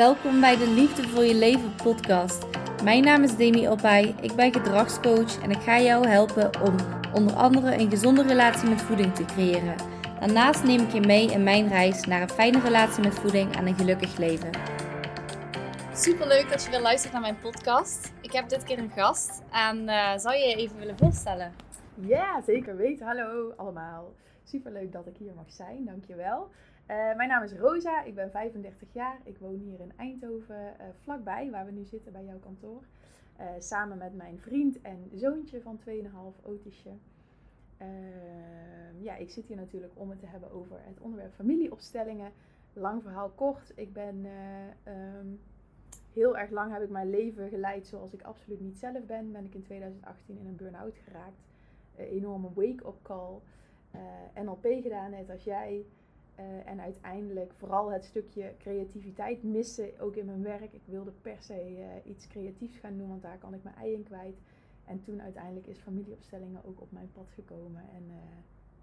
Welkom bij de Liefde voor je leven podcast. Mijn naam is Demi Opay, ik ben gedragscoach en ik ga jou helpen om onder andere een gezonde relatie met voeding te creëren. Daarnaast neem ik je mee in mijn reis naar een fijne relatie met voeding en een gelukkig leven. Super leuk dat je weer luistert naar mijn podcast. Ik heb dit keer een gast en uh, zou je je even willen voorstellen? Ja, zeker weten. Hallo allemaal. Super leuk dat ik hier mag zijn, dankjewel. Uh, mijn naam is Rosa, ik ben 35 jaar. Ik woon hier in Eindhoven, uh, vlakbij waar we nu zitten bij jouw kantoor. Uh, samen met mijn vriend en zoontje van 2,5, Otisje. Ehm, ja, ik zit hier natuurlijk om het te hebben over het onderwerp familieopstellingen. Lang verhaal kort. Ik ben um, heel erg lang heb ik mijn leven geleid zoals ik absoluut niet zelf ben. Ben ik in 2018 in een burn-out geraakt. enorme wake-up call. NLP gedaan, net als jij. Uh, en uiteindelijk vooral het stukje creativiteit missen, ook in mijn werk. Ik wilde per se uh, iets creatiefs gaan doen, want daar kan ik mijn ei in kwijt. En toen uiteindelijk is familieopstellingen ook op mijn pad gekomen. En uh,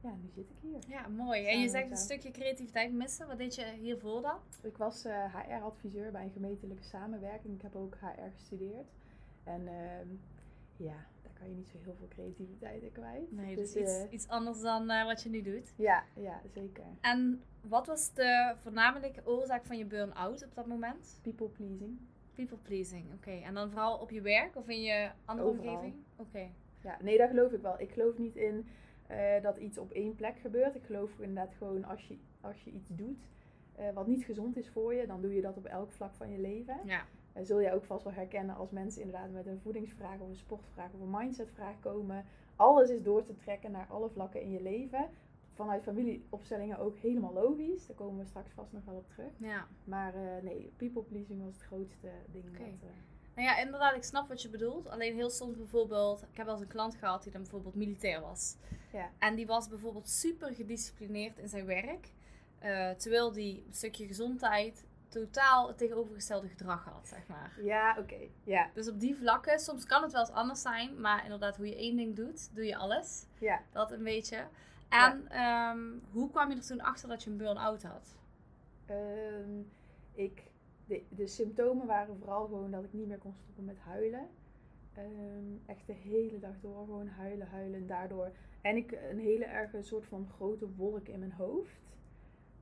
ja, nu zit ik hier. Ja, mooi. En je zegt een stukje creativiteit missen. Wat deed je hiervoor dan? Ik was HR-adviseur bij een gemeentelijke samenwerking. Ik heb ook HR gestudeerd. En ehm, ja, kan je niet zo heel veel creativiteit in kwijt. Nee, dus, dus iets, iets, anders dan uh, wat je nu doet. Ja, ja, zeker. En wat was de voornamelijke oorzaak van je burn-out op dat moment? People pleasing. People pleasing, oké. En dan vooral op je werk of in je andere Overal. omgeving? Oké. Ja, nee, dat geloof ik wel. Ik geloof niet in uh, dat iets op één plek gebeurt. Ik geloof inderdaad gewoon als je, als je iets doet uh, wat niet gezond is voor je, dan doe je dat op elk vlak van je leven. Ja. Zul je ook vast wel herkennen als mensen inderdaad met een voedingsvraag of een sportvraag of een mindsetvraag komen. Alles is door te trekken naar alle vlakken in je leven. Vanuit familieopstellingen ook helemaal logisch. Daar komen we straks vast nog wel op terug. Ja. Maar uh, nee, people pleasing was het grootste ding. Okay. Wat, nou ja, inderdaad, ik snap wat je bedoelt. Alleen heel soms bijvoorbeeld, ik heb wel eens een klant gehad die dan bijvoorbeeld militair was. Ja. En die was bijvoorbeeld super gedisciplineerd in zijn werk. Uh, terwijl die een stukje gezondheid totaal het tegenovergestelde gedrag had, zeg maar. Ja, oké. Ja. Dus op die vlakken, soms kan het wel eens anders zijn, maar inderdaad, hoe je één ding doet, doe je alles. Ja. Dat een beetje. En ja. um, hoe kwam je er toen achter dat je een burn-out had? Um, ik, de, de symptomen waren vooral gewoon dat ik niet meer kon stoppen met huilen. Um, echt de hele dag door gewoon huilen, huilen. En daardoor. En ik een hele erge soort van grote wolk in mijn hoofd.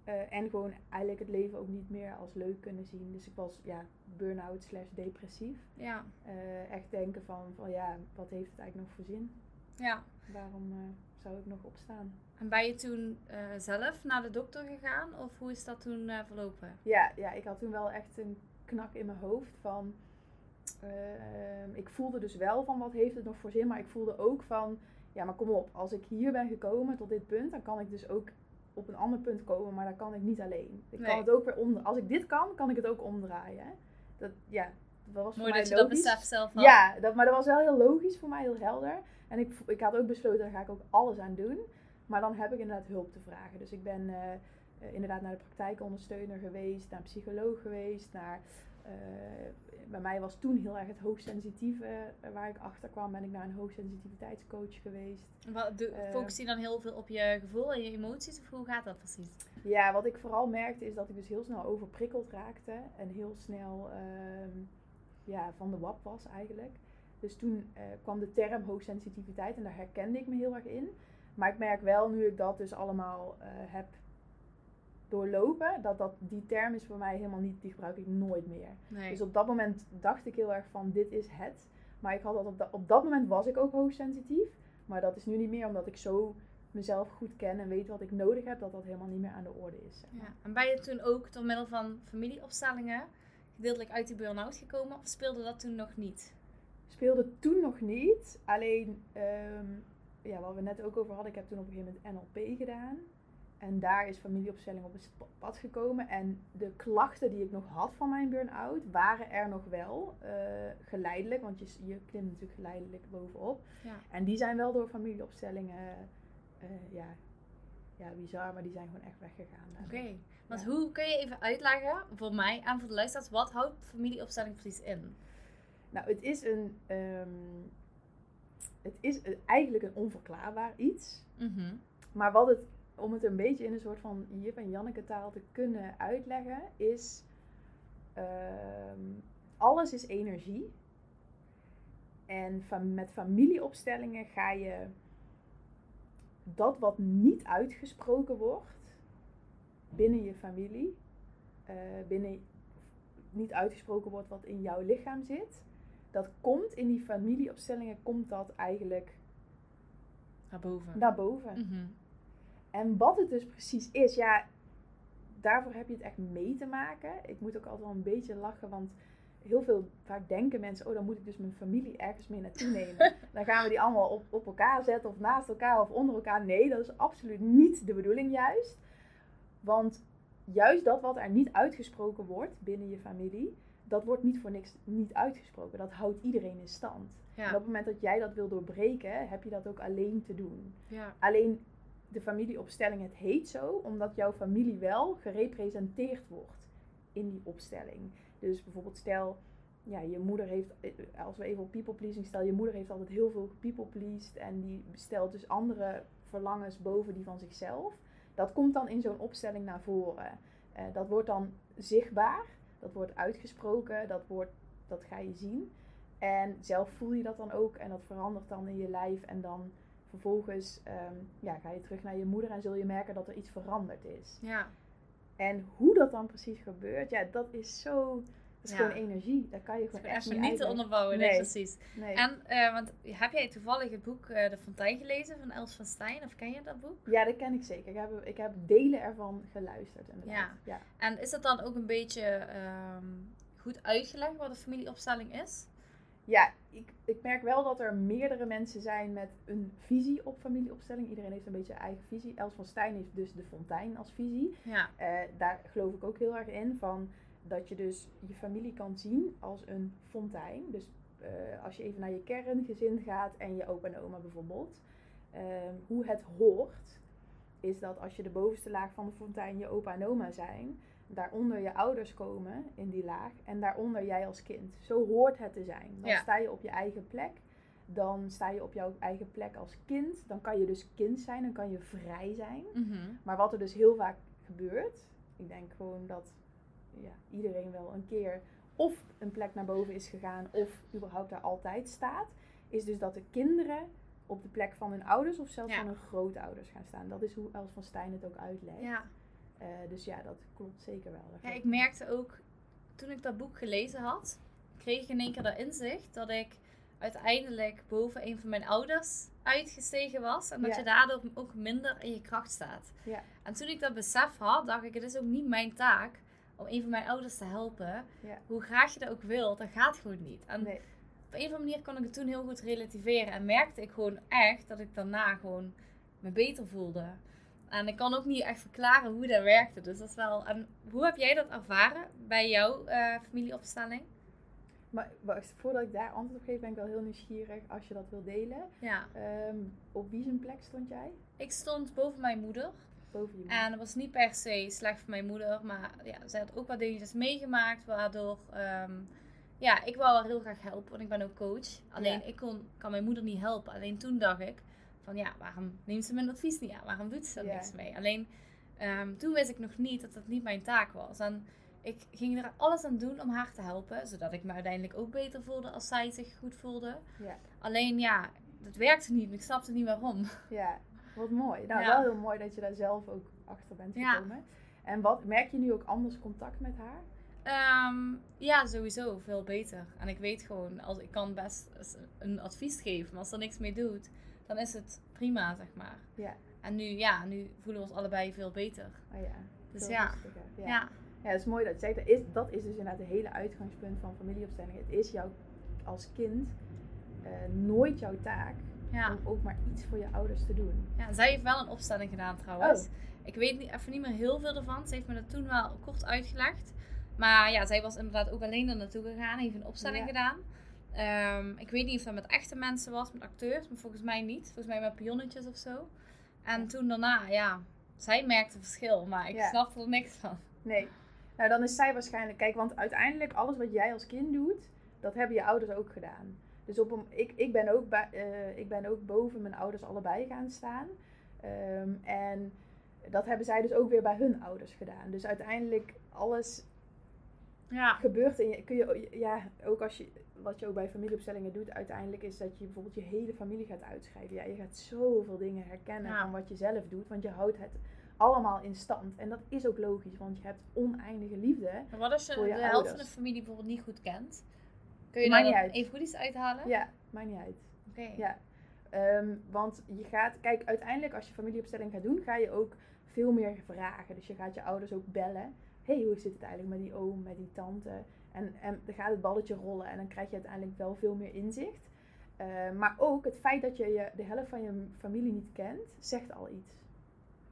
Uh, en gewoon eigenlijk het leven ook niet meer als leuk kunnen zien. Dus ik was ja, burn-out slash depressief. Ja. Uh, echt denken van, van ja, wat heeft het eigenlijk nog voor zin? Ja. Waarom uh, zou ik nog opstaan? En ben je toen zelf naar de dokter gegaan? Of hoe is dat toen verlopen? Ja, ja, ik had toen wel echt een knak in mijn hoofd van... ehm, ik voelde dus wel van wat heeft het nog voor zin. Maar ik voelde ook van, ja maar kom op. Als ik hier ben gekomen tot dit punt, dan kan ik dus ook op een ander punt komen, maar dat kan ik niet alleen. Ik Nee. kan het ook weer om. Als ik dit kan, kan ik het ook omdraaien. Dat, ja, dat was Mooi voor dat je mij dat logisch. besef zelf had. Ja, dat, maar dat was wel heel logisch voor mij, heel helder. En ik, ik had ook besloten, daar ga ik ook alles aan doen. Maar dan heb ik inderdaad hulp te vragen. Dus ik ben eh, eh, inderdaad naar de praktijkondersteuner geweest, naar een psycholoog geweest, naar... eh, bij mij was toen heel erg het hoogsensitieve eh, waar ik achter kwam. Ben ik naar een hoogsensitiviteitscoach geweest. Wat, doe, Eh, focus je dan heel veel op je gevoel en je emoties? Of hoe gaat dat precies? Ja, wat ik vooral merkte is dat ik dus heel snel overprikkeld raakte. En heel snel ehm, ja, van de wap was eigenlijk. Dus toen kwam de term hoogsensitiviteit en daar herkende ik me heel erg in. Maar ik merk wel nu ik dat dus allemaal eh, heb doorlopen, dat, dat die term is voor mij helemaal niet, die gebruik ik nooit meer. Nee. Dus op dat moment dacht ik heel erg van dit is het. Maar ik had dat op, dat op dat moment was ik ook hoogsensitief. Maar dat is nu niet meer omdat ik zo mezelf goed ken en weet wat ik nodig heb, dat dat helemaal niet meer aan de orde is. zeg maar. Ja. En ben je toen ook door middel van familieopstellingen gedeeltelijk uit die burn-out gekomen? Of speelde dat toen nog niet? Speelde toen nog niet. Alleen, ehm, ja, wat we net ook over hadden, ik heb toen op een gegeven moment NLP gedaan. En daar is familieopstelling op het pad gekomen. En de klachten die ik nog had van mijn burn-out, waren er nog wel. eh, geleidelijk, want je, je klimt natuurlijk geleidelijk bovenop. Ja. En die zijn wel door familieopstellingen, eh, ja, ja, bizar, maar die zijn gewoon echt weggegaan. Oké. Want Ja. hoe kun je even uitleggen voor mij en voor de luisteraars, wat houdt familieopstelling precies in? Nou, het is een, ehm, het is een- eigenlijk een onverklaarbaar iets. Mhm. Maar wat het, om het een beetje in een soort van Jip en Janneke taal te kunnen uitleggen, is ehm, alles is energie. En van, met familieopstellingen ga je dat wat niet uitgesproken wordt binnen je familie, uh, binnen niet uitgesproken wordt wat in jouw lichaam zit, dat komt in die familieopstellingen, komt dat eigenlijk naar boven. Naar boven. Mhm. En wat het dus precies is, ja, daarvoor heb je het echt mee te maken. Ik moet ook altijd wel een beetje lachen, want heel veel, vaak denken mensen, oh dan moet ik dus mijn familie ergens mee naartoe nemen. dan gaan we die allemaal op, op elkaar zetten of naast elkaar of onder elkaar. Nee, dat is absoluut niet de bedoeling juist. Want juist dat wat er niet uitgesproken wordt binnen je familie, dat wordt niet voor niks niet uitgesproken. Dat houdt iedereen in stand. En op het moment dat jij dat wil doorbreken, heb je dat ook alleen te doen. Ja. Alleen de familieopstelling, het heet zo, omdat jouw familie wel gerepresenteerd wordt in die opstelling. Dus bijvoorbeeld stel, ja, je moeder heeft, eh, als we even op people pleasing stel, je moeder heeft altijd heel veel people pleased en die stelt dus andere verlangens boven die van zichzelf. Dat komt dan in zo'n opstelling naar voren. Uh, dat wordt dan zichtbaar, dat wordt uitgesproken, dat, wordt, dat ga je zien. En zelf voel je dat dan ook en dat verandert dan in je lijf en dan vervolgens ehm, ja, ga je terug naar je moeder en zul je merken dat er iets veranderd is. Ja. En hoe dat dan precies gebeurt, ja, dat is zo. Dat is gewoon energie. Daar kan je gewoon echt niet, niet te onderbouwen. Nee, precies. Nee. En uh, want heb jij toevallig het boek uh, De Fontein gelezen van Els van Stijn? Of ken je dat boek? Ja, dat ken ik zeker. Ik heb, ik heb delen ervan geluisterd. Ja. ja. En is dat dan ook een beetje um, goed uitgelegd wat de familieopstelling is? Ja, ik, ik merk wel dat er meerdere mensen zijn met een visie op familieopstelling. Iedereen heeft een beetje een eigen visie. Els van Stijn heeft dus de fontein als visie. Ja. Uh, daar geloof ik ook heel erg in. Van dat je dus je familie kan zien als een fontein. Dus uh, als je even naar je kerngezin gaat en je opa en oma bijvoorbeeld. Uh, hoe het hoort, is dat als je de bovenste laag van de fontein je opa en oma zijn daaronder je ouders komen in die laag en daaronder jij als kind. Zo hoort het te zijn. Dan sta je op je eigen plek. Dan sta je op jouw eigen plek als kind. Dan kan je dus kind zijn, dan kan je vrij zijn. Mhm. Maar wat er dus heel vaak gebeurt, ik denk gewoon dat ja, iedereen wel een keer of een plek naar boven is gegaan of überhaupt daar altijd staat, is dus dat de kinderen op de plek van hun ouders of zelfs van hun grootouders gaan staan. Dat is hoe Els van Stijn het ook uitlegt. Ja. Uh, dus ja, dat klopt zeker wel. Ja, ik merkte ook, toen ik dat boek gelezen had, kreeg ik in één keer dat inzicht dat ik uiteindelijk boven een van mijn ouders uitgestegen was. En dat Ja. je daardoor ook minder in je kracht staat. Ja. En toen ik dat besef had, dacht ik, het is ook niet mijn taak om een van mijn ouders te helpen. Ja. Hoe graag je dat ook wilt, dat gaat gewoon niet. En Nee. op een of andere manier kon ik het toen heel goed relativeren. En merkte ik gewoon echt dat ik daarna gewoon me beter voelde. En ik kan ook niet echt verklaren hoe dat werkte. Dus dat is wel. En hoe heb jij dat ervaren bij jouw eh, familieopstelling? Maar wacht, voordat ik daar antwoord op geef, ben ik wel heel nieuwsgierig als je dat wil delen. Ja, Ehm, op wie zijn plek stond jij? ik stond boven mijn moeder. Boven je En dat was niet per se slecht voor mijn moeder. Maar ja, zij had ook wat dingetjes meegemaakt. Waardoor. ehm, ja, ik wou haar heel graag helpen, want ik ben ook coach. Alleen Ja. ik kon, kan mijn moeder niet helpen. Alleen toen dacht ik van ja, waarom neemt ze mijn advies niet aan? Waarom doet ze er niks mee? Alleen ehm, toen wist ik nog niet dat dat niet mijn taak was. En ik ging er alles aan doen om haar te helpen. Zodat ik me uiteindelijk ook beter voelde als zij zich goed voelde. Alleen ja, dat werkte niet. en Ik snapte niet waarom. Ja, wat mooi. Nou, wel heel mooi dat je daar zelf ook achter bent gekomen. En wat, merk je nu ook anders contact met haar? Ehm, ja, sowieso. Veel beter. En ik weet gewoon, als, ik kan best een advies geven. Maar als er niks mee doet, dan is het prima, zeg maar. Ja. En nu, ja, nu voelen we ons allebei veel beter. Oh ja. Dus ja. Ja. ja. Is mooi dat je zegt. Dat is, dat is dus inderdaad het hele uitgangspunt van familieopstelling. Het is jou als kind eh, nooit jouw taak Ja. om ook maar iets voor je ouders te doen. ja. Zij heeft wel een opstelling gedaan trouwens. Oh. Ik weet niet, even niet meer heel veel ervan. Ze heeft me dat toen wel kort uitgelegd. Maar ja, zij was inderdaad ook alleen er naartoe gegaan. Heeft een opstelling Ja. gedaan. Ehm, ik weet niet of dat met echte mensen was, met acteurs. Maar volgens mij niet. Volgens mij met pionnetjes of zo. En toen daarna, ja, zij merkte verschil. Maar ik Ja. snapte er niks van. Nee. Nou, dan is zij waarschijnlijk... Kijk, want uiteindelijk alles wat jij als kind doet, dat hebben je ouders ook gedaan. Dus op een, ik, ik, ben ook eh, ik ben ook boven mijn ouders allebei gaan staan. Ehm, en dat hebben zij dus ook weer bij hun ouders gedaan. Dus uiteindelijk alles ja. gebeurt in je, kun je, ja, ook als je, wat je ook bij familieopstellingen doet uiteindelijk, is dat je bijvoorbeeld je hele familie gaat uitschrijven. Ja, je gaat zoveel dingen herkennen van wat je zelf doet, want je houdt het allemaal in stand. En dat is ook logisch, want je hebt oneindige liefde. Maar wat als je, de helft van de familie bijvoorbeeld niet goed kent? Kun je daar even goed iets uithalen? Ja, maakt niet uit. Oké. Ja. Ehm, want je gaat, kijk, uiteindelijk als je familieopstelling gaat doen, ga je ook veel meer vragen. Dus je gaat je ouders ook bellen. hey, hoe zit het eigenlijk met die oom, met die tante? En, en dan gaat het balletje rollen en dan krijg je uiteindelijk wel veel meer inzicht. Ehm, maar ook het feit dat je, je de helft van je familie niet kent, zegt al iets.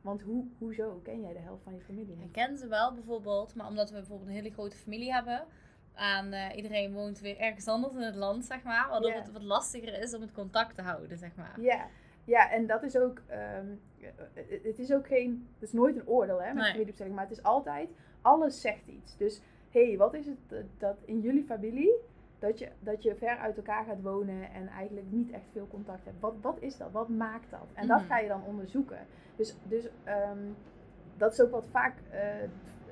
Want hoe, hoezo ken jij de helft van je familie niet? Ik ken ze wel bijvoorbeeld, maar omdat we bijvoorbeeld een hele grote familie hebben. En uh, iedereen woont weer ergens anders in het land, zeg maar. Waardoor het wat lastiger is om het contact te houden, zeg maar. Ja, ja en dat is ook... Um, het is ook geen... Het is nooit een oordeel, hè, met nee. familieopstelling. Maar het is altijd... Alles zegt iets. Dus, hey, wat is het dat in jullie familie... Dat je, dat je ver uit elkaar gaat wonen en eigenlijk niet echt veel contact hebt. Wat, wat is dat? Wat maakt dat? En dat mhm. ga je dan onderzoeken. Dus, dus um, dat is ook wat vaak uh,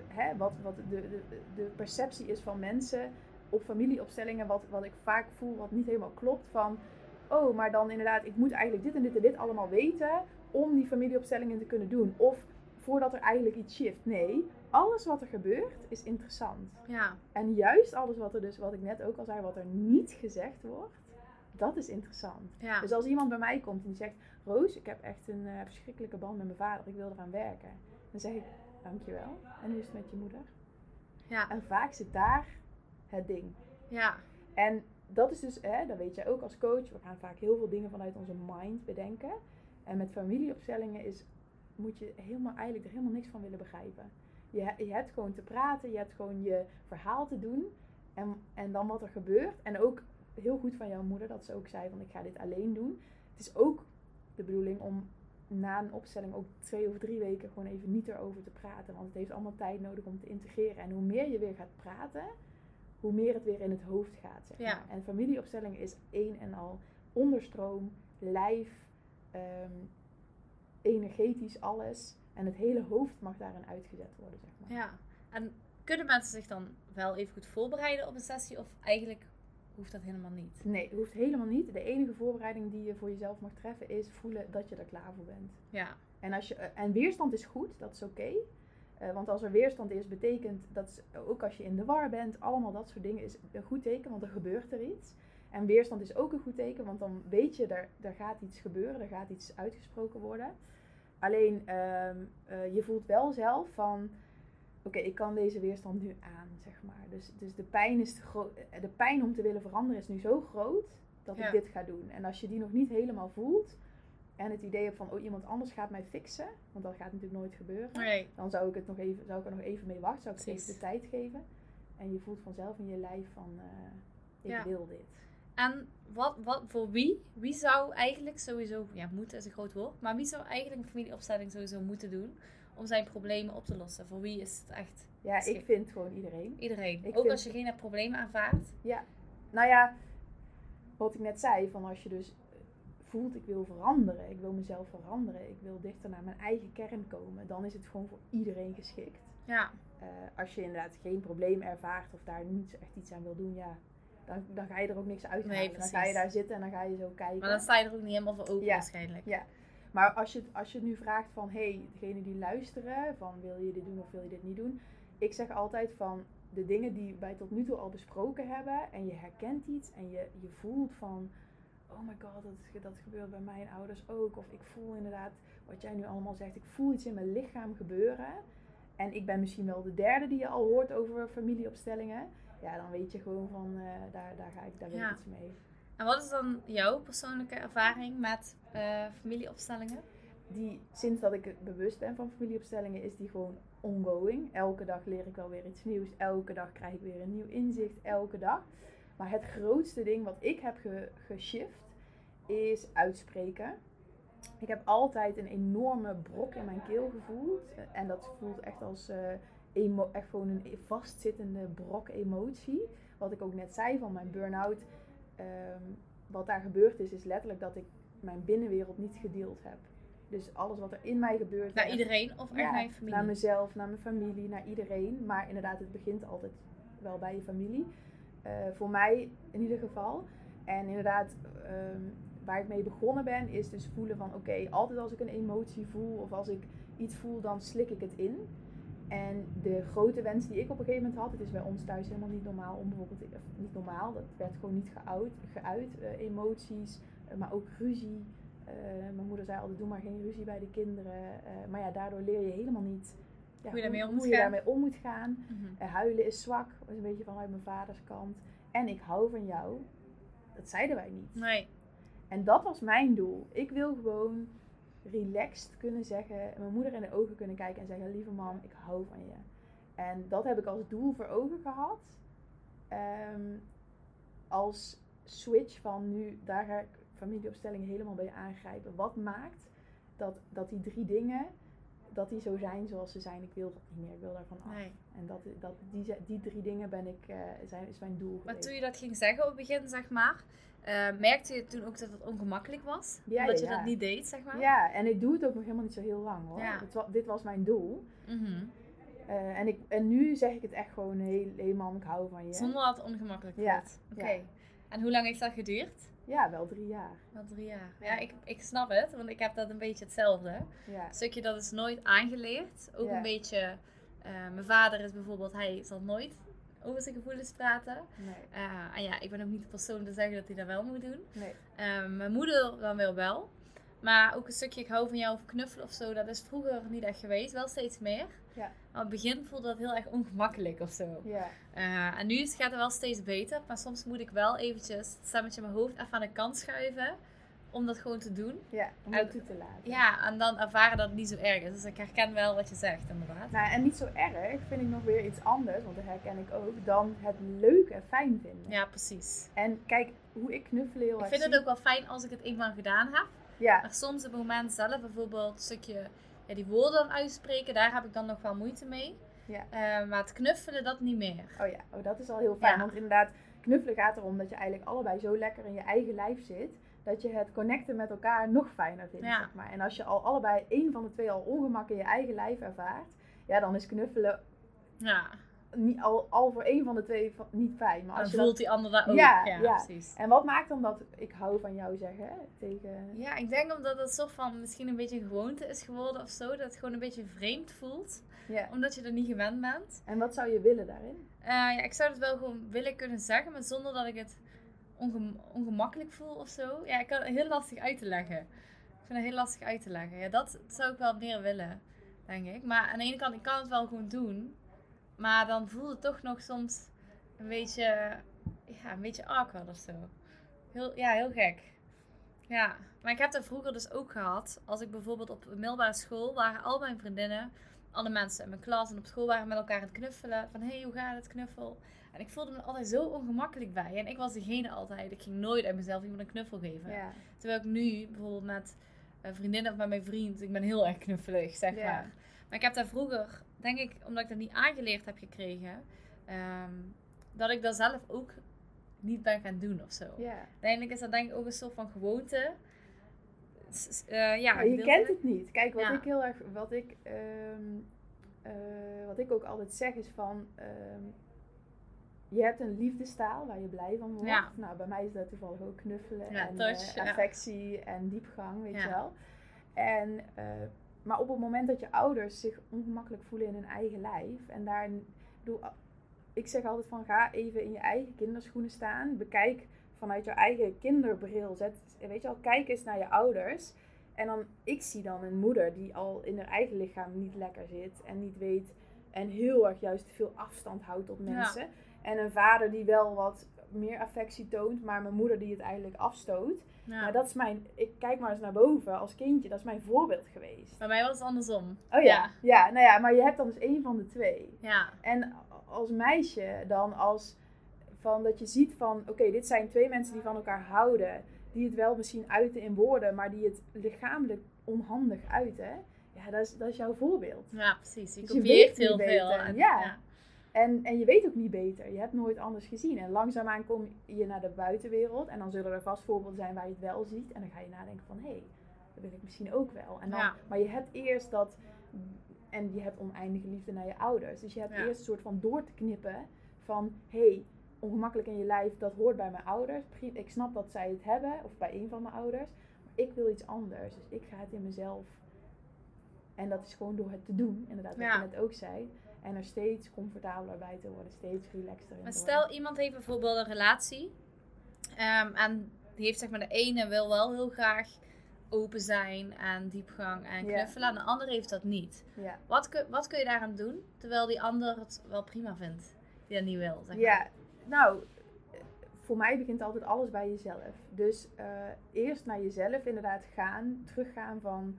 hè, wat, wat de, de, de perceptie is van mensen op familieopstellingen, wat, wat ik vaak voel, wat niet helemaal klopt. Van, oh, maar dan inderdaad, ik moet eigenlijk dit en dit en dit allemaal weten om die familieopstellingen te kunnen doen. Of voordat er eigenlijk iets shift. Nee, alles wat er gebeurt is interessant. Ja. En juist alles wat er dus, wat ik net ook al zei, wat er niet gezegd wordt, dat is interessant. Ja. Dus als iemand bij mij komt en die zegt, Roos, ik heb echt een uh, verschrikkelijke band met mijn vader, ik wil eraan werken. Dan zeg ik, dankjewel. En hoe is het met je moeder? Ja. En vaak zit daar het ding. Ja. En dat is dus, hè, dat weet jij ook als coach, we gaan vaak heel veel dingen vanuit onze mind bedenken. En met familieopstellingen is, moet je helemaal, eigenlijk er helemaal niks van willen begrijpen. Je, je hebt gewoon te praten, je hebt gewoon je verhaal te doen. En, en dan wat er gebeurt. En ook heel goed van jouw moeder dat ze ook zei van ik ga dit alleen doen. Het is ook de bedoeling om na een opstelling ook twee of drie weken gewoon even niet erover te praten. Want het heeft allemaal tijd nodig om te integreren. En hoe meer je weer gaat praten, hoe meer het weer in het hoofd gaat. Zeg maar. En familieopstelling is één en al onderstroom, lijf, ehm, energetisch alles. En het hele hoofd mag daarin uitgezet worden. Zeg maar. Ja, en kunnen mensen zich dan wel even goed voorbereiden op een sessie? Of eigenlijk hoeft dat helemaal niet. Nee, hoeft helemaal niet. De enige voorbereiding die je voor jezelf mag treffen is voelen dat je er klaar voor bent. Ja. En, als je, eh, en weerstand is goed, dat is oké. Eh, want als er weerstand is, betekent dat ook als je in de war bent, allemaal dat soort dingen is een goed teken, want er gebeurt er iets. En weerstand is ook een goed teken, want dan weet je, er, er gaat iets gebeuren, er gaat iets uitgesproken worden. Alleen, ehm, eh, je voelt wel zelf van, oké, ik kan deze weerstand nu aan, zeg maar. Dus, dus de, pijn is te groot, de pijn om te willen veranderen is nu zo groot dat ik dit ga doen. En als je die nog niet helemaal voelt en het idee hebt van, oh, iemand anders gaat mij fixen, want dat gaat natuurlijk nooit gebeuren, dan zou ik, het nog even, zou ik er nog even mee wachten, zou ik het even de tijd geven. En je voelt vanzelf in je lijf van, uh, ik wil dit. En wat, wat, voor wie? Wie zou eigenlijk sowieso, ja, moeten is een groot woord, maar wie zou eigenlijk een familieopstelling sowieso moeten doen om zijn problemen op te lossen? Voor wie is het echt? Ja, ik vind gewoon iedereen. Iedereen. Ook als je geen problemen aanvaardt? Ja. Nou ja, wat ik net zei, van als je dus voelt ik wil veranderen, ik wil mezelf veranderen, ik wil dichter naar mijn eigen kern komen, dan is het gewoon voor iedereen geschikt. Ja. Uh, als je inderdaad geen probleem ervaart of daar niet echt iets aan wil doen, ja, dan, dan ga je er ook niks uit nee, dan ga je daar zitten en dan ga je zo kijken. Maar dan sta je er ook niet helemaal voor open waarschijnlijk. Ja, maar als je, als je nu vraagt van, hey, degene die luisteren, van wil je dit doen of wil je dit niet doen? Ik zeg altijd van, de dingen die wij tot nu toe al besproken hebben en je herkent iets en je, je voelt van, oh my god, dat, dat gebeurt bij mijn ouders ook. Of ik voel inderdaad, wat jij nu allemaal zegt, ik voel iets in mijn lichaam gebeuren. En ik ben misschien wel de derde die je al hoort over familieopstellingen. Ja, dan weet je gewoon van, uh, daar, daar ga ik, daar ik iets mee. En wat is dan jouw persoonlijke ervaring met uh, familieopstellingen? Die, sinds dat ik bewust ben van familieopstellingen, is die gewoon ongoing. Elke dag leer ik wel weer iets nieuws. Elke dag krijg ik weer een nieuw inzicht. Elke dag. Maar het grootste ding wat ik heb ge geshift is uitspreken. Ik heb altijd een enorme brok in mijn keel gevoeld. En dat voelt echt als uh, echt gewoon een vastzittende brok emotie. Wat ik ook net zei van mijn burn-out Ehm, wat daar gebeurd is, is letterlijk dat ik mijn binnenwereld niet gedeeld heb. Dus alles wat er in mij gebeurt. Naar iedereen of ja, naar je familie? Naar mezelf, naar mijn familie, naar iedereen. Maar inderdaad, het begint altijd wel bij je familie. Eh, voor mij in ieder geval. En inderdaad, ehm, waar ik mee begonnen ben, is dus voelen van oké, altijd als ik een emotie voel of als ik iets voel, dan slik ik het in. En de grote wens die ik op een gegeven moment had, het is bij ons thuis helemaal niet normaal om bijvoorbeeld, of niet normaal, dat werd gewoon niet geuit, geuit uh, emoties, uh, maar ook ruzie. Uh, mijn moeder zei altijd, doe maar geen ruzie bij de kinderen. maar ja, daardoor leer je helemaal niet ja, hoe, je daarmee, hoe, hoe je daarmee om moet gaan. Mm -hmm. huilen is zwak, is een beetje vanuit mijn vaders kant. En ik hou van jou, dat zeiden wij niet. Nee. En dat was mijn doel. Ik wil gewoon relaxed kunnen zeggen, mijn moeder in de ogen kunnen kijken en zeggen: Lieve mam, ik hou van je. En dat heb ik als doel voor ogen gehad. Um, als switch van nu, daar ga ik familieopstellingen helemaal bij aangrijpen. Wat maakt dat, dat die drie dingen, dat die zo zijn zoals ze zijn? Ik wil dat niet meer, ik wil daarvan af. Nee. En dat, dat, die, die drie dingen ben ik, uh, zijn, is mijn doel. Maar toen je dat ging zeggen op het begin, zeg maar, uh, merkte je toen ook dat het ongemakkelijk was? Ja, omdat je dat niet deed, zeg maar? Ja, en ik doe het ook nog helemaal niet zo heel lang hoor. Dit, dit was mijn doel. Mm -hmm. uh, en, ik, en nu zeg ik het echt gewoon heel, helemaal, ik hou van je. Zonder dat het ongemakkelijk wordt? Oké. En hoe lang heeft dat geduurd? Ja, wel drie jaar. Wel drie jaar. Ja, ik, ik snap het, want ik heb dat een beetje hetzelfde. Een stukje dat is nooit aangeleerd. Ook een beetje, uh, mijn vader is bijvoorbeeld, hij zal nooit over zijn gevoelens praten. Nee. Uh, en ja, ik ben ook niet de persoon te zeggen dat hij dat wel moet doen. Nee. Uh, mijn moeder dan wel wel. Maar ook een stukje ik hou van jou of knuffelen of zo, dat is vroeger niet echt geweest. Wel steeds meer. Ja. Maar het begin voelde dat heel erg ongemakkelijk of zo. Ja. Uh, en nu gaat het wel steeds beter. Maar soms moet ik wel eventjes het stemmetje in mijn hoofd even aan de kant schuiven om dat gewoon te doen. Ja, om het toe te laten. Ja, en dan ervaren dat het niet zo erg is. Dus ik herken wel wat je zegt, inderdaad. Nou, en niet zo erg vind ik nog weer iets anders, want dat herken ik ook, dan het leuk en fijn vinden. Ja, precies. En kijk, hoe ik knuffel heel Ik vind het ook wel fijn als ik het eenmaal gedaan heb. Ja. Maar soms op het moment zelf, bijvoorbeeld een stukje ja, die woorden uitspreken, daar heb ik dan nog wel moeite mee. Ja. Uh, maar het knuffelen, dat niet meer. Oh ja, oh, dat is al heel fijn. Want inderdaad, knuffelen gaat erom dat je eigenlijk allebei zo lekker in je eigen lijf zit dat je het connecten met elkaar nog fijner vindt. Zeg maar. En als je al allebei één van de twee al ongemak in je eigen lijf ervaart, ja, dan is knuffelen ja. niet, al, al voor één van de twee niet fijn. Maar als dan je voelt die ander dat ook. Ja, ja, precies. En wat maakt dan dat ik hou van jou zeggen tegen... Ja, ik denk omdat het soort van misschien een beetje een gewoonte is geworden of zo. Dat het gewoon een beetje vreemd voelt. Ja. Omdat je er niet gewend bent. En wat zou je willen daarin? Uh, ja, ik zou het wel gewoon willen kunnen zeggen, maar zonder dat ik het ongemakkelijk voel of zo. Ja, ik kan het heel lastig uit te leggen. Ik vind het heel lastig uit te leggen. Ja, dat zou ik wel meer willen, denk ik. Maar aan de ene kant, ik kan het wel gewoon doen. Maar dan voelt het toch nog soms een beetje, ja, een beetje awkward of zo. Heel, ja, heel gek. Ja, maar ik heb dat vroeger dus ook gehad. Als ik bijvoorbeeld op een middelbare school waren al mijn vriendinnen, alle mensen in mijn klas en op school waren met elkaar aan het knuffelen. Van hé, hey, hoe gaat het knuffel? En ik voelde me altijd zo ongemakkelijk bij. En ik was degene altijd. Ik ging nooit uit mezelf iemand een knuffel geven. Terwijl ik nu bijvoorbeeld met een vriendin of met mijn vriend, ik ben heel erg knuffelig, zeg maar. Maar ik heb daar vroeger, denk ik, omdat ik dat niet aangeleerd heb gekregen, ehm, dat ik dat zelf ook niet ben gaan doen of zo. Uiteindelijk is dat denk ik ook een soort van gewoonte. Uh, ja, je kent het niet. Kijk, wat ik heel erg, wat ik, ehm, eh, wat ik ook altijd zeg is van, ehm, je hebt een liefdestaal waar je blij van wordt. Ja. Nou, bij mij is dat toevallig ook knuffelen en touch, uh, affectie en diepgang, weet je wel. En, uh, maar op het moment dat je ouders zich ongemakkelijk voelen in hun eigen lijf en daar, doe, ik zeg altijd van ga even in je eigen kinderschoenen staan, bekijk vanuit je eigen kinderbril, zet, weet je wel, kijk eens naar je ouders. En dan, ik zie dan een moeder die al in haar eigen lichaam niet lekker zit en niet weet en heel erg juist veel afstand houdt tot mensen. En een vader die wel wat meer affectie toont, maar mijn moeder die het eigenlijk afstoot. Ja. Maar dat is mijn, ik kijk maar eens naar boven als kindje, dat is mijn voorbeeld geweest. Bij mij was het andersom. Oh ja, ja, nou ja, maar je hebt dan dus één van de twee. Ja. En als meisje dan als van dat je ziet van, oké, dit zijn twee mensen die van elkaar houden, die het wel misschien uiten in woorden, maar die het lichamelijk onhandig uiten. Ja, dat is, dat is jouw voorbeeld. Ja, precies. Je dus kopieert heel veel. En, ja. En, en je weet ook niet beter. Je hebt nooit anders gezien. En langzaamaan kom je naar de buitenwereld. En dan zullen er vast voorbeelden zijn waar je het wel ziet. En dan ga je nadenken van, hé, hey, dat wil ik misschien ook wel. En dan, Maar je hebt eerst dat... En je hebt oneindige liefde naar je ouders. Dus je hebt eerst een soort van door te knippen van, hey, ongemakkelijk in je lijf, dat hoort bij mijn ouders. Ik snap dat zij het hebben, of bij een van mijn ouders. Maar ik wil iets anders. Dus ik ga het in mezelf. En dat is gewoon door het te doen, inderdaad, wat je net ook zei. En er steeds comfortabeler bij te worden, steeds relaxter in Maar stel, iemand heeft bijvoorbeeld een relatie. Um, en die heeft zeg maar de ene wil wel heel graag open zijn en diepgang en knuffelen. En de andere heeft dat niet. Wat, kun, wat kun je daaraan doen, terwijl die ander het wel prima vindt? Die dat niet wil, zeg maar. Ja, nou, voor mij begint altijd alles bij jezelf. Dus uh, eerst naar jezelf inderdaad gaan, teruggaan van...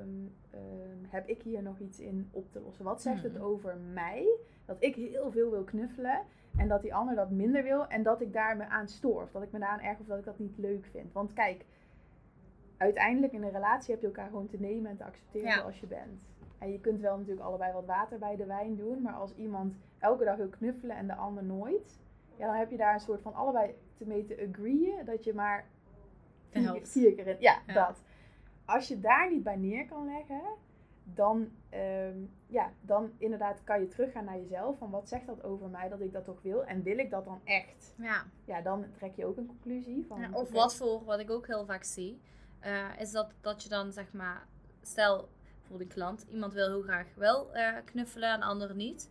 Um, um, heb ik hier nog iets in op te lossen? Wat zegt het hmm. over mij? Dat ik heel veel wil knuffelen en dat die ander dat minder wil en dat ik daar me aan stoor. Of dat ik me daar aan erg of dat ik dat niet leuk vind. Want kijk, uiteindelijk in een relatie heb je elkaar gewoon te nemen en te accepteren zoals je bent. En je kunt wel natuurlijk allebei wat water bij de wijn doen, maar als iemand elke dag wil knuffelen en de ander nooit, ja, dan heb je daar een soort van allebei te mee te agreeën dat je maar vier, vier keer in. Ja, dat. Als je daar niet bij neer kan leggen, dan, ehm, ja, dan inderdaad kan je teruggaan naar jezelf. Van wat zegt dat over mij dat ik dat toch wil? En wil ik dat dan echt? Ja. Ja, dan trek je ook een conclusie. Van, ja, of wat voor, wat ik ook heel vaak zie, uh, is dat, dat je dan zeg maar, stel voor die klant, iemand wil heel graag wel uh, knuffelen en ander niet.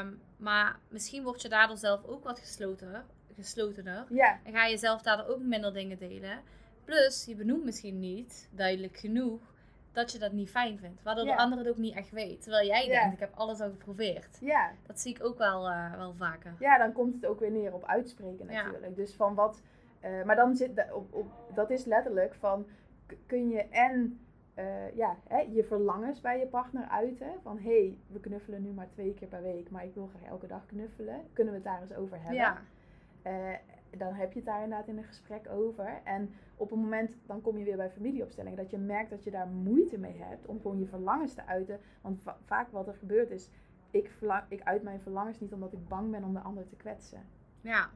Um, maar misschien word je daardoor zelf ook wat geslotener. geslotener ja. En ga je zelf daardoor ook minder dingen delen. Plus, je benoemt misschien niet duidelijk genoeg dat je dat niet fijn vindt. Waardoor de ander het ook niet echt weet. Terwijl jij denkt, ik heb alles al geprobeerd. Ja. Dat zie ik ook wel, uh, wel vaker. Ja, dan komt het ook weer neer op uitspreken natuurlijk. Dus van wat... Uh, maar dan zit... Op, op, dat is letterlijk van... Kun je en... Uh, ja, hè, je verlangens bij je partner uiten. Van hé, hey, we knuffelen nu maar twee keer per week, maar ik wil graag elke dag knuffelen. Kunnen we het daar eens over hebben? Ja dan heb je het daar inderdaad in een gesprek over. En op een moment, dan kom je weer bij familieopstellingen, dat je merkt dat je daar moeite mee hebt om gewoon je verlangens te uiten. Want vaak wat er gebeurt is, ik, ik uit mijn verlangens niet omdat ik bang ben om de ander te kwetsen. Ja.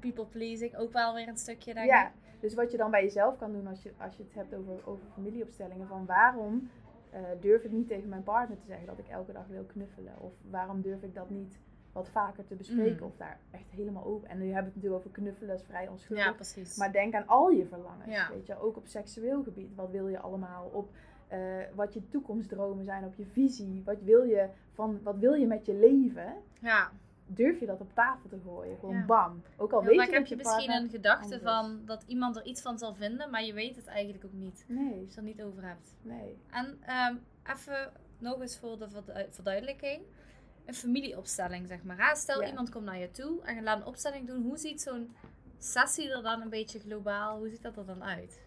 People pleasing, ook wel weer een stukje denk Ja, dus wat je dan bij jezelf kan doen als je, als je het hebt over, over familieopstellingen, van waarom uh, durf ik niet tegen mijn partner te zeggen dat ik elke dag wil knuffelen? Of waarom durf ik dat niet wat vaker te bespreken. Mm. Of daar echt helemaal open. En nu hebben we het natuurlijk over knuffelen, dat is vrij onschuldig. Ja, precies. Maar denk aan al je verlangens. Weet je, ook op seksueel gebied. Wat wil je allemaal? Op uh, wat je toekomstdromen zijn, op je visie. Wat wil je, van, wat wil je met je leven? Ja. Durf je dat op tafel te gooien? Gewoon bam. Ook al weet je heb je, misschien een gedachte van dat iemand er iets van zal vinden, maar je weet het eigenlijk ook niet. Nee. Als je er niet over hebt. Nee. En um, even nog eens voor de verduidelijking een familieopstelling, zeg maar. Stel, iemand komt naar je toe en je laat een opstelling doen. Hoe ziet zo'n sessie er dan een beetje globaal, hoe ziet dat er dan uit?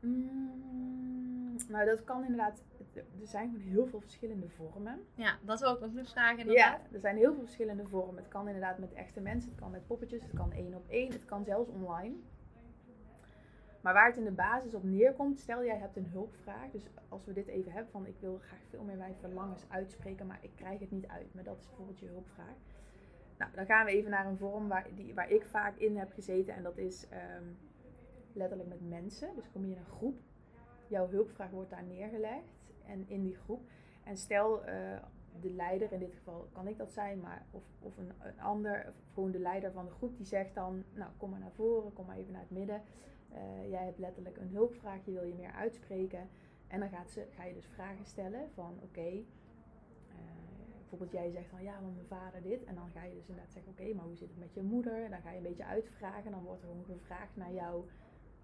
Mm, nou, dat kan inderdaad. Er zijn gewoon heel veel verschillende vormen. Ja, dat wil ik ook nog vragen. Inderdaad. Ja, er zijn heel veel verschillende vormen. Het kan inderdaad met echte mensen, het kan met poppetjes, het kan één op één, het kan zelfs online. Maar waar het in de basis op neerkomt, stel jij hebt een hulpvraag. Dus als we dit even hebben van ik wil graag veel meer mijn verlangens uitspreken, maar ik krijg het niet uit. Maar dat is bijvoorbeeld je hulpvraag. Nou, dan gaan we even naar een vorm waar, die, waar ik vaak in heb gezeten. En dat is ehm, letterlijk met mensen. Dus kom je in een groep. Jouw hulpvraag wordt daar neergelegd. En in die groep. En stel uh, de leider, in dit geval kan ik dat zijn, maar of, of een, een ander, of gewoon de leider van de groep, die zegt dan, nou kom maar naar voren, kom maar even naar het midden. Uh, jij hebt letterlijk een hulpvraag, je wil je meer uitspreken. En dan gaat ze, ga je dus vragen stellen van oké, uh, bijvoorbeeld jij zegt van ja, want mijn vader dit. En dan ga je dus inderdaad zeggen oké, maar hoe zit het met je moeder? Dan ga je een beetje uitvragen. Dan wordt er gewoon gevraagd naar jou,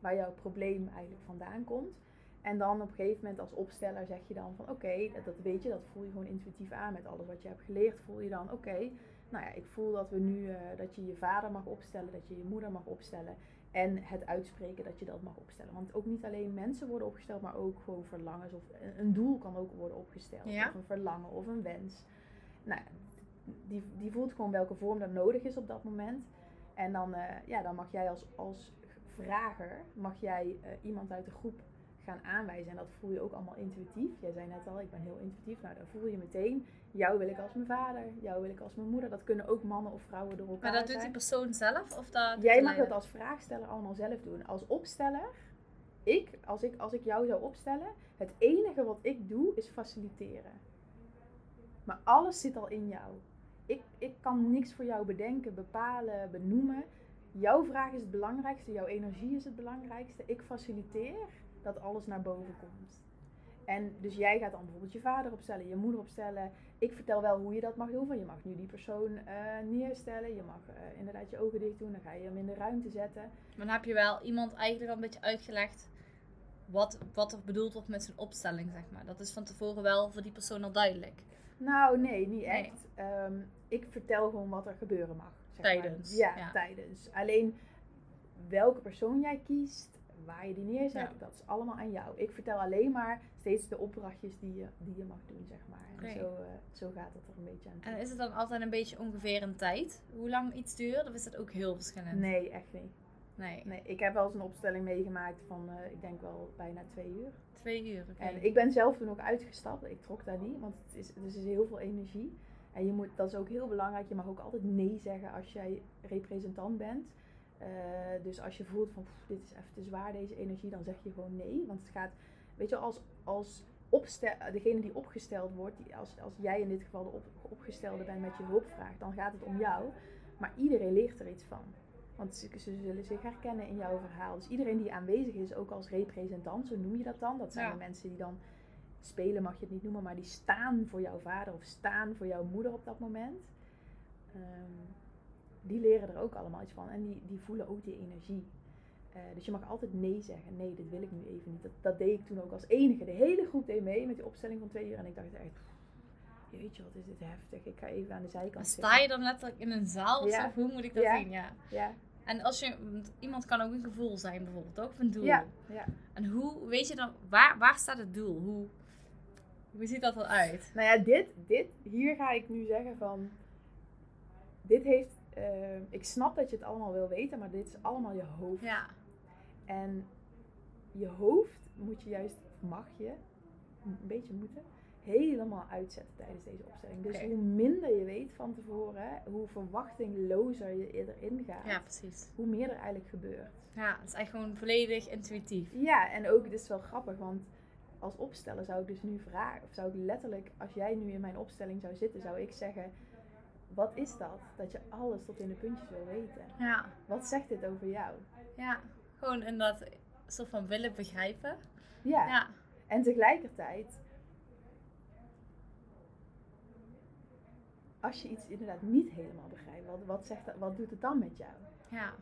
waar jouw probleem eigenlijk vandaan komt. En dan op een gegeven moment als opsteller zeg je dan van oké, dat, weet je, dat voel je gewoon intuïtief aan met alles wat je hebt geleerd. Voel je dan oké, nou ja, ik voel dat we nu, uh, dat je je vader mag opstellen, dat je je moeder mag opstellen. En het uitspreken dat je dat mag opstellen. Want ook niet alleen mensen worden opgesteld, maar ook gewoon verlangens. Of een doel kan ook worden opgesteld. Of een verlangen of een wens. Nou, die, die voelt gewoon welke vorm dat nodig is op dat moment. En dan, uh, ja, dan mag jij als, als vrager, mag jij uh, iemand uit de groep gaan aanwijzen. En dat voel je ook allemaal intuïtief. Jij zei net al, ik ben heel intuïtief. Nou, dan voel je meteen, jou wil ik als mijn vader, jou wil ik als mijn moeder. Dat kunnen ook mannen of vrouwen door elkaar Maar dat doet die persoon zelf? Of dat Jij mag dat als vraagsteller allemaal zelf doen. Als opsteller, ik, als ik, als ik jou zou opstellen, het enige wat ik doe is faciliteren. Maar alles zit al in jou. ik, ik kan niks voor jou bedenken, bepalen, benoemen. Jouw vraag is het belangrijkste, jouw energie is het belangrijkste. Ik faciliteer dat alles naar boven komt. En dus jij gaat dan bijvoorbeeld je vader opstellen, je moeder opstellen. Ik vertel wel hoe je dat mag doen. Van je mag nu die persoon uh, neerstellen. Je mag uh, inderdaad je ogen dicht doen. Dan ga je hem in de ruimte zetten. Maar dan heb je wel iemand eigenlijk al een beetje uitgelegd wat, wat er bedoeld wordt met zijn opstelling, zeg maar. Dat is van tevoren wel voor die persoon al duidelijk. Nou, nee, niet echt. Um, ik vertel gewoon wat er gebeuren mag. Zeg tijdens. Ja, ja, tijdens. Alleen welke persoon jij kiest, waar je die neerzet, dat is allemaal aan jou. Ik vertel alleen maar steeds de opdrachtjes die je, die je mag doen, zeg maar. En zo, uh, zo gaat het er een beetje aan. En is het dan altijd een beetje ongeveer een tijd? Hoe lang iets duurt? Of is dat ook heel verschillend? Nee, echt niet. Nee. nee. Ik heb wel eens een opstelling meegemaakt van, uh, ik denk wel bijna twee uur. Twee uur, oké. En ik ben zelf toen ook uitgestapt. Ik trok daar niet, want het is, het is heel veel energie. En je moet, dat is ook heel belangrijk. Je mag ook altijd nee zeggen als jij representant bent. Uh, dus als je voelt van dit is even te zwaar, deze energie, dan zeg je gewoon nee. Want het gaat, weet je, als, als opstel, degene die opgesteld wordt, die, als, als jij in dit geval de op, opgestelde bent met je hulpvraag, dan gaat het om jou. Maar iedereen leert er iets van. Want ze, ze, zullen zich herkennen in jouw verhaal. Dus iedereen die aanwezig is, ook als representant, zo noem je dat dan. Dat zijn de mensen die dan spelen, mag je het niet noemen, maar die staan voor jouw vader of staan voor jouw moeder op dat moment. Um, die leren er ook allemaal iets van en die, die voelen ook die energie. Uh, dus je mag altijd nee zeggen. Nee, dit wil ik nu even niet. Dat, dat deed ik toen ook als enige. De hele groep deed mee met die opstelling van twee uur. En ik dacht echt, jeetje, wat is dit heftig. Ik ga even aan de zijkant Sta je dan letterlijk in een zaal of ja. Hoe moet ik dat zien? Ja. ja. En als je, iemand kan ook een gevoel zijn bijvoorbeeld, ook of een doel. Ja. ja. En hoe, weet je dan, waar, waar staat het doel? Hoe, hoe ziet dat eruit? Nou ja, dit, dit, hier ga ik nu zeggen van, dit heeft, uh, ik snap dat je het allemaal wil weten, maar dit is allemaal je hoofd. Ja. En je hoofd moet je juist, mag je, een beetje moeten, helemaal uitzetten tijdens deze opstelling. Dus hoe minder je weet van tevoren, hoe verwachtinglozer je erin gaat, ja, precies. hoe meer er eigenlijk gebeurt. Ja, het is echt gewoon volledig intuïtief. Ja, en ook, dit is wel grappig, want als opsteller zou ik dus nu vragen, of zou ik letterlijk, als jij nu in mijn opstelling zou zitten, zou ik zeggen, wat is dat? Dat je alles tot in de puntjes wil weten. Ja. Wat zegt dit over jou? Ja, gewoon in dat soort van willen begrijpen. Ja. ja. En tegelijkertijd als je iets inderdaad niet helemaal begrijpt, wat, wat, zegt dat, wat doet het dan met jou? Ja.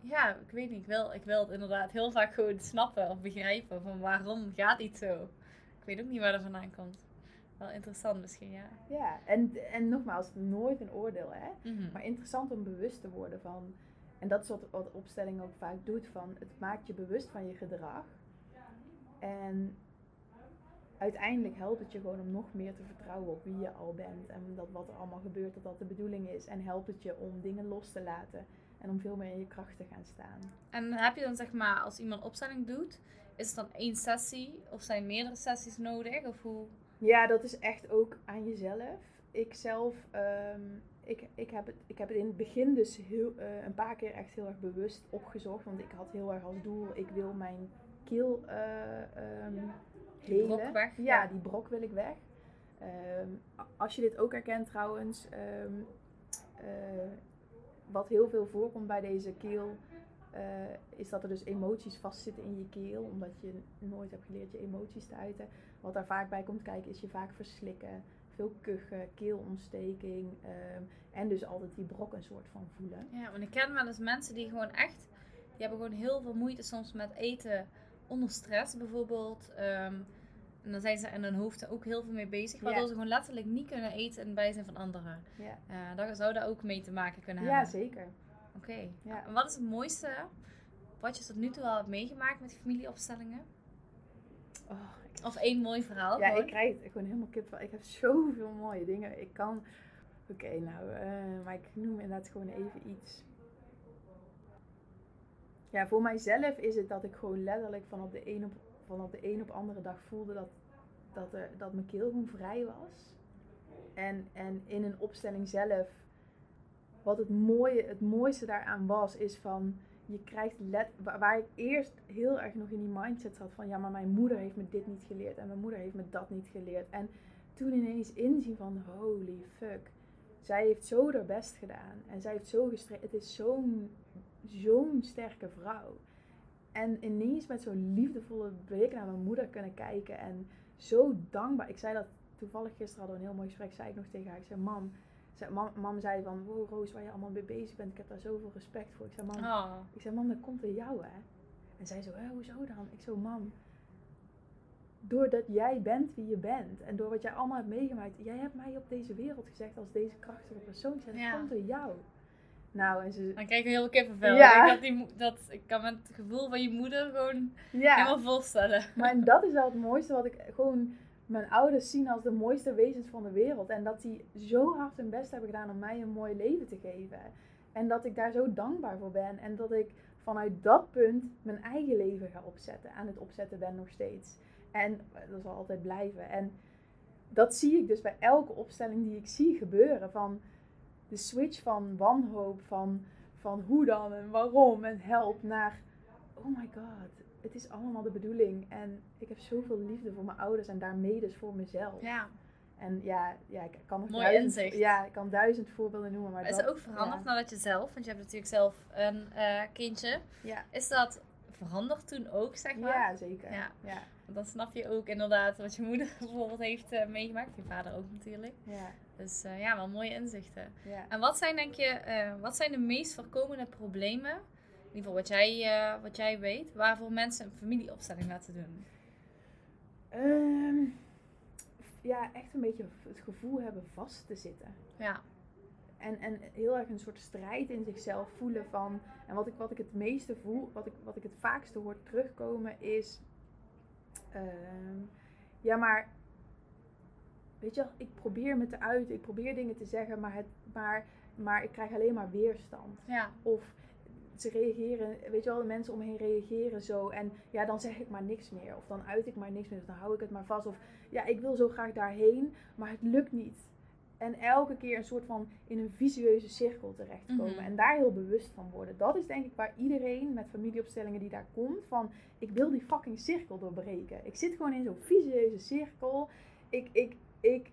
Ja, ik weet niet. Ik wil, ik wil het inderdaad heel vaak gewoon snappen of begrijpen van waarom gaat iets zo. Ik weet ook niet waar dat vandaan komt. Wel interessant misschien, ja. Ja, en, en nogmaals, nooit een oordeel, hè. Mhm. Maar interessant om bewust te worden van... En dat is wat, wat opstelling ook vaak doet, van het maakt je bewust van je gedrag. En uiteindelijk helpt het je gewoon om nog meer te vertrouwen op wie je al bent. En dat wat er allemaal gebeurt, dat dat de bedoeling is. En helpt het je om dingen los te laten. En om veel meer in je kracht te gaan staan. En heb je dan zeg maar, als iemand opstelling doet, is het dan één sessie? Of zijn meerdere sessies nodig? Of hoe? Ja, dat is echt ook aan jezelf. Ik zelf, um, ik, ik, heb het, ik heb het in het begin dus heel, uh, een paar keer echt heel erg bewust opgezocht. Want ik had heel erg als doel, ik wil mijn keel uh, um, die brok weg? Ja, die brok wil ik weg. Ehm, als je dit ook herkent trouwens, ehm, eh, wat heel veel voorkomt bij deze keel, uh, is dat er dus emoties vastzitten in je keel, omdat je nooit hebt geleerd je emoties te uiten. Wat daar vaak bij komt kijken is je vaak verslikken, veel kuchen, keelontsteking um, en dus altijd die brok een soort van voelen. Ja, want ik ken wel eens mensen die gewoon echt, die hebben gewoon heel veel moeite soms met eten onder stress bijvoorbeeld. En dan zijn ze in hun hoofd ook heel veel mee bezig, waardoor ze gewoon letterlijk niet kunnen eten in bijzijn van anderen. Ja. Uh, daar zou daar ook mee te maken kunnen hebben. Ja, zeker. Oké. Ja. En wat is het mooiste wat je tot nu toe al hebt meegemaakt met die familieopstellingen? Oh, of één mooi verhaal? Ja, ik krijg het gewoon helemaal kip van. Ik heb zoveel mooie dingen. Ik kan... Oké, nou, uh, maar ik noem inderdaad gewoon even iets. Ja, voor mijzelf is het dat ik gewoon letterlijk van op de een op van op de een op andere dag voelde dat, dat, er, dat mijn keel gewoon vrij was. En, en in een opstelling zelf, wat het, mooie, het mooiste daaraan was, is van je krijgt let, waar ik eerst heel erg nog in die mindset zat van ja, maar mijn moeder heeft me dit niet geleerd en mijn moeder heeft me dat niet geleerd. En toen ineens inzien van holy fuck. Zij heeft zo haar best gedaan. En zij heeft zo gestreden. Het is zo'n zo'n sterke vrouw. En ineens met zo'n liefdevolle blik naar mijn moeder kunnen kijken. En zo dankbaar. Ik zei dat toevallig gisteren hadden we een heel mooi gesprek. Zei ik nog tegen haar. Ik zei, mam. Zei, mam, mam zei van, wow Roos, waar je allemaal mee bezig bent. Ik heb daar zoveel respect voor. Ik zei, mam, Oh. ik zei, mam, dat komt door jou, hè? En zij zo, hè, hoezo dan? Ik zo, mam, doordat jij bent wie je bent en door wat jij allemaal hebt meegemaakt, jij hebt mij op deze wereld gezegd als deze krachtige persoon. En dat Ja. komt door jou. Nou, en ze, Dan krijg je heel kippenvel. Ja. Ik, die, dat, ik kan me het gevoel van je moeder gewoon ja, helemaal voorstellen. maar en dat is wel het mooiste wat ik gewoon mijn ouders zien als de mooiste wezens van de wereld. En dat die zo hard hun best hebben gedaan om mij een mooi leven te geven. En dat ik daar zo dankbaar voor ben. En dat ik vanuit dat punt mijn eigen leven ga opzetten. Aan het opzetten ben nog steeds. En dat zal altijd blijven. En dat zie ik dus bij elke opstelling die ik zie gebeuren. Van de switch van wanhoop, van, van hoe dan en waarom en help naar oh my god, het is allemaal de bedoeling. En ik heb zoveel liefde voor mijn ouders en daarmee dus voor mezelf. Ja. En ja, ja ik kan nog Mooi duizend, inzicht. Ja, ik kan duizend voorbeelden noemen. Maar Maar is dat, het ook veranderd ja. nadat je zelf, want je hebt natuurlijk zelf een eh, kindje. Ja. Is dat veranderd toen ook, zeg maar? Ja, zeker. Ja. Ja. Want dan snap je ook inderdaad wat je moeder bijvoorbeeld heeft eh, meegemaakt. Je vader ook natuurlijk. Ja. Dus eh, ja, wel mooie inzichten. Ja. En wat zijn denk je, wat zijn de meest voorkomende problemen, ieder geval wat jij, eh, wat jij weet, waarvoor mensen een familieopstelling laten doen? Ehm, ja, echt een beetje het gevoel hebben vast te zitten. Ja, En, en heel erg een soort strijd in zichzelf voelen van. En wat ik, wat ik het meeste voel, wat ik, wat ik het vaakste hoor terugkomen is. ehm, ja, maar. Weet je, ik probeer me te uiten, ik probeer dingen te zeggen, maar, het, maar, maar ik krijg alleen maar weerstand. ja, Of ze reageren, weet je wel, de mensen om me heen reageren zo. En ja, dan zeg ik maar niks meer. Of dan uit ik maar niks meer. Of dan hou ik het maar vast. Of ja, ik wil zo graag daarheen, maar het lukt niet. En elke keer een soort van in een visueuze cirkel terechtkomen. Mhm. En daar heel bewust van worden. Dat is denk ik waar iedereen met familieopstellingen die daar komt. Van ik wil die fucking cirkel doorbreken. Ik zit gewoon in zo'n visueuze cirkel. Ik, ik, ik,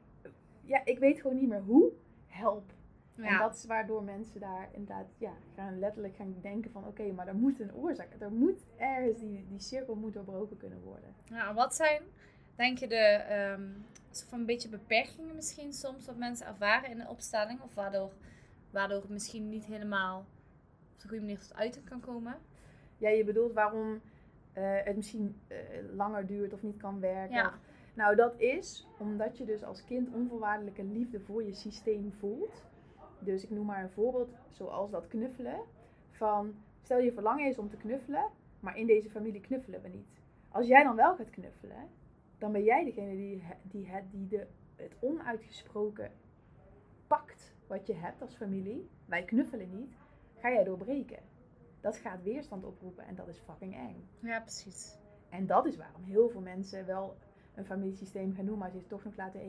ja, ik weet gewoon niet meer hoe. Help. En dat is waardoor mensen daar inderdaad ja, gaan letterlijk gaan denken van oké, maar er moet een oorzaak. Er moet ergens die, die cirkel moet doorbroken kunnen worden. Ja, en wat zijn, denk je, de ehm, soort van een beetje beperkingen misschien soms wat mensen ervaren in een opstelling? Of waardoor, waardoor het misschien niet helemaal op de goede manier tot uiting kan komen? Ja, je bedoelt waarom eh, het misschien eh, langer duurt of niet kan werken. Ja. Of- nou, dat is omdat je dus als kind onvoorwaardelijke liefde voor je systeem voelt. Dus ik noem maar een voorbeeld, zoals dat knuffelen. Van, stel je verlangen is om te knuffelen, maar in deze familie knuffelen we niet. Als jij dan wel gaat knuffelen, dan ben jij degene die, die, het, die de, het onuitgesproken pakt wat je hebt als familie. Wij knuffelen niet, ga jij doorbreken. Dat gaat weerstand oproepen en dat is fucking eng. Ja, precies. En dat is waarom heel veel mensen wel een familiesysteem gaan doen, maar zich toch nog laten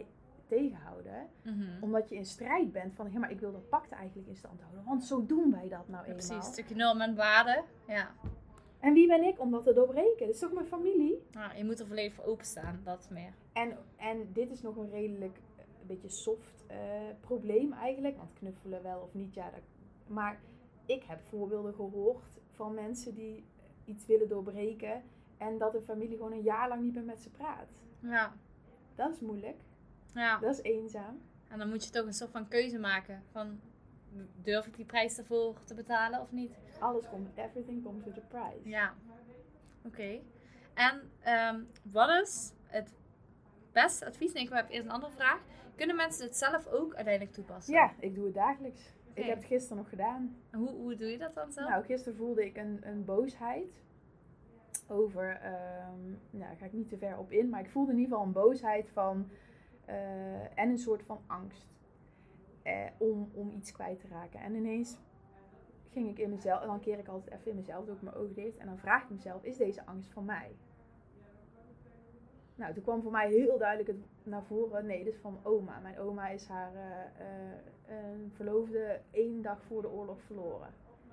tegenhouden. Mhm. Omdat je in strijd bent van, ja, maar ik wil dat pact eigenlijk in stand houden. Want zo doen wij dat nou Ja, eenmaal. precies. Stukje norm en waarde. Ja. En wie ben ik om dat te doorbreken? Dat is toch mijn familie? Nou, je moet er volledig voor openstaan, dat meer. En, en dit is nog een redelijk, eh, een beetje soft eh, probleem eigenlijk. Want knuffelen wel of niet, ja. Dat, maar ik heb voorbeelden gehoord van mensen die iets willen doorbreken. En dat de familie gewoon een jaar lang niet meer met ze praat. Ja. Dat is moeilijk. Ja. Dat is eenzaam. En dan moet je toch een soort van keuze maken. Van, durf ik die prijs ervoor te betalen of niet? Alles komt, everything comes with a price. Ja. Oké. En ehm, wat is het beste advies? Nee, ik heb eerst een andere vraag. Kunnen mensen dit zelf ook uiteindelijk toepassen? Ja, ik doe het dagelijks. Ik heb het gisteren nog gedaan. Hoe, hoe doe je dat dan zelf? Nou, gisteren voelde ik een, een boosheid over, ehm, nou, daar ga ik niet te ver op in, maar ik voelde in ieder geval een boosheid van, eh, en een soort van angst eh, om, om iets kwijt te raken. En ineens ging ik in mezelf, en dan keer ik altijd even in mezelf, doe ik mijn ogen dicht, en dan vraag ik mezelf, is deze angst van mij? Nou, toen kwam voor mij heel duidelijk het naar voren, nee, dit is van mijn oma. Mijn oma is haar eh, verloofde één dag voor de oorlog verloren.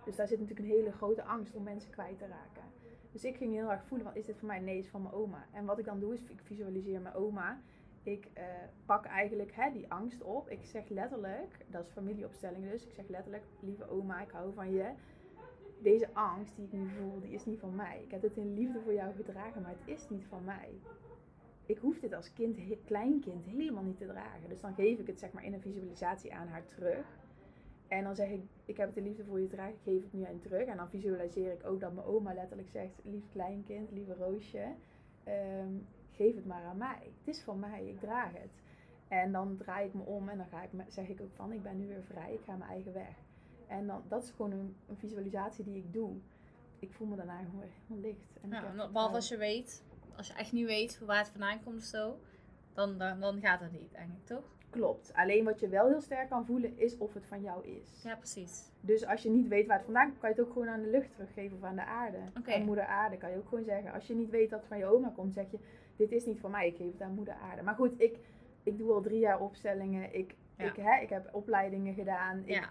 Dus daar zit natuurlijk een hele grote angst om mensen kwijt te raken. Dus ik ging heel erg voelen, van, is dit voor mij? Nee, is van mijn oma. En wat ik dan doe, is ik visualiseer mijn oma ik eh, pak eigenlijk hè, die angst op. Ik zeg letterlijk, dat is familieopstelling dus, ik zeg letterlijk, lieve oma, ik hou van je. Deze angst die ik nu voel, die is niet van mij. Ik heb het in liefde voor jou gedragen, maar het is niet van mij. Ik hoef dit als kind, kleinkind helemaal niet te dragen. Dus dan geef ik het zeg maar in een visualisatie aan haar terug. En dan zeg ik, ik heb het in liefde voor je gedragen, ik geef het nu aan terug. En dan visualiseer ik ook dat mijn oma letterlijk zegt, lief kleinkind, lieve Roosje, ehm, geef het maar aan mij. Het is van mij, ik draag het. En dan draai ik me om en dan ga ik, zeg ik ook van, ik ben nu weer vrij, ik ga mijn eigen weg. En dan, dat is gewoon een, een visualisatie die ik doe. Ik voel me daarna gewoon helemaal licht. En ja, behalve als je weet, als je echt niet weet waar het vandaan komt of zo, dan, dan, dan gaat het niet, eigenlijk, toch? Klopt. Alleen wat je wel heel sterk kan voelen is of het van jou is. Ja, precies. Dus als je niet weet waar het vandaan komt, kan je het ook gewoon aan de lucht teruggeven of aan de aarde. Okay. Aan moeder aarde kan je ook gewoon zeggen. Als je niet weet dat het van je oma komt, zeg je, dit is niet van mij, ik geef het aan moeder aarde. Maar goed, ik, ik doe al drie jaar opstellingen. Ik, ik, hè, ik heb opleidingen gedaan. Ik,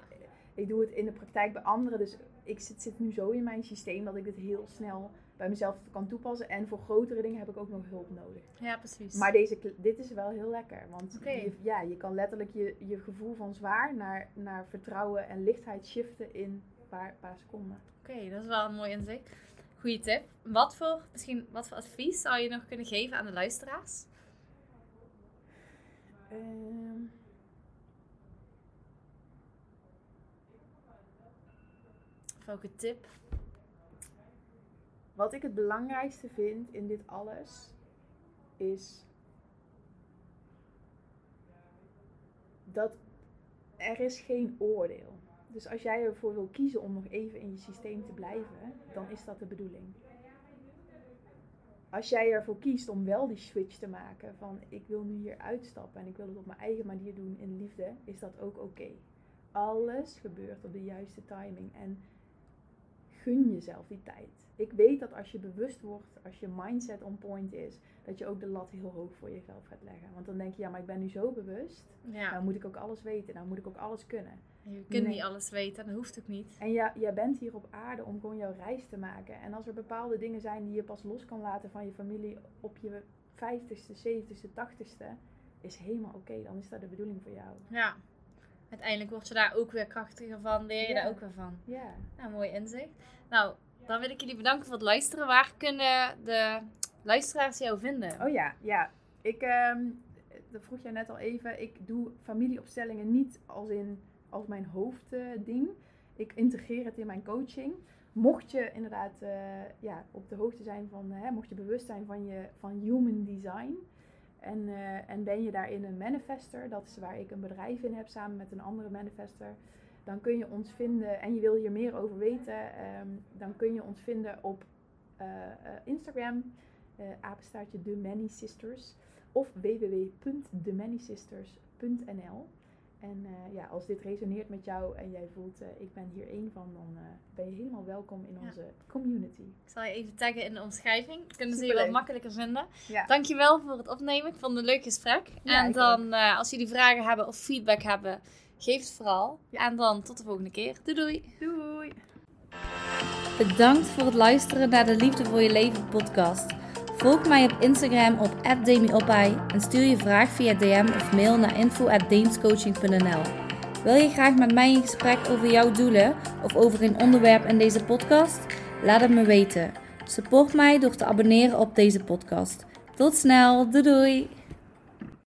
ik doe het in de praktijk bij anderen. Dus ik zit, zit nu zo in mijn systeem dat ik dit heel snel bij mezelf kan toepassen. En voor grotere dingen heb ik ook nog hulp nodig. Ja, precies. Maar deze, dit is wel heel lekker. Want je, ja, je kan letterlijk je, je gevoel van zwaar naar, naar vertrouwen en lichtheid shiften in een paar, paar seconden. Oké, dat is wel een mooi inzicht. Goeie tip. Wat voor, misschien, wat voor advies zou je nog kunnen geven aan de luisteraars? Ehm. welke tip wat ik het belangrijkste vind in dit alles is dat er is geen oordeel. Dus als jij ervoor wil kiezen om nog even in je systeem te blijven, dan is dat de bedoeling. Als jij ervoor kiest om wel die switch te maken van ik wil nu hier uitstappen en ik wil het op mijn eigen manier doen in liefde, is dat ook oké. Alles gebeurt op de juiste timing en gun jezelf die tijd ik weet dat als je bewust wordt, als je mindset on point is, dat je ook de lat heel hoog voor jezelf gaat leggen. Want dan denk je, ja, maar ik ben nu zo bewust, ja. dan moet ik ook alles weten, dan moet ik ook alles kunnen. Je kunt niet alles weten, dat hoeft ook niet. En ja, jij bent hier op aarde om gewoon jouw reis te maken. En als er bepaalde dingen zijn die je pas los kan laten van je familie op je vijftigste, zeventigste, tachtigste, is helemaal oké. Dan is dat de bedoeling voor jou. Ja. Uiteindelijk word je daar ook weer krachtiger van, leer je daar ook weer van. Ja. Nou, mooi inzicht. Nou, dan wil ik jullie bedanken voor het luisteren. Waar kunnen de luisteraars jou vinden? Oh ja, ja. Ik, um, dat vroeg jij net al even. Ik doe familieopstellingen niet als, in, als mijn hoofdding. ik integreer het in mijn coaching. Mocht je inderdaad uh, ja, op de hoogte zijn van, hè, mocht je bewust zijn van, je, van human design. En, uh, en ben je daarin een manifester, dat is waar ik een bedrijf in heb samen met een andere manifester dan kun je ons vinden en je wil hier meer over weten, ehm, dan kun je ons vinden op uh, uh, Instagram, uh, apenstaartje The Many Sisters, of www.themanysisters.nl. En ja, als dit resoneert met jou en jij voelt, ik ben hier één van, dan ben je helemaal welkom in onze community. Ik zal je even taggen in de omschrijving. Kunnen ze je wat makkelijker vinden. Ja. Dankjewel voor het opnemen. Ik vond het een leuk gesprek. en dan, als jullie vragen hebben of feedback hebben, Geef het vooral. En dan tot de volgende keer. Doei doei. Doei. Bedankt voor het luisteren naar de Liefde voor je Leven podcast. Volg mij op Instagram op @demiopai en stuur je vraag via DM of mail naar info@deemscoaching.nl. Wil je graag met mij in gesprek over jouw doelen of over een onderwerp in deze podcast? Laat het me weten. Support mij door te abonneren op deze podcast. Tot snel, doei doei!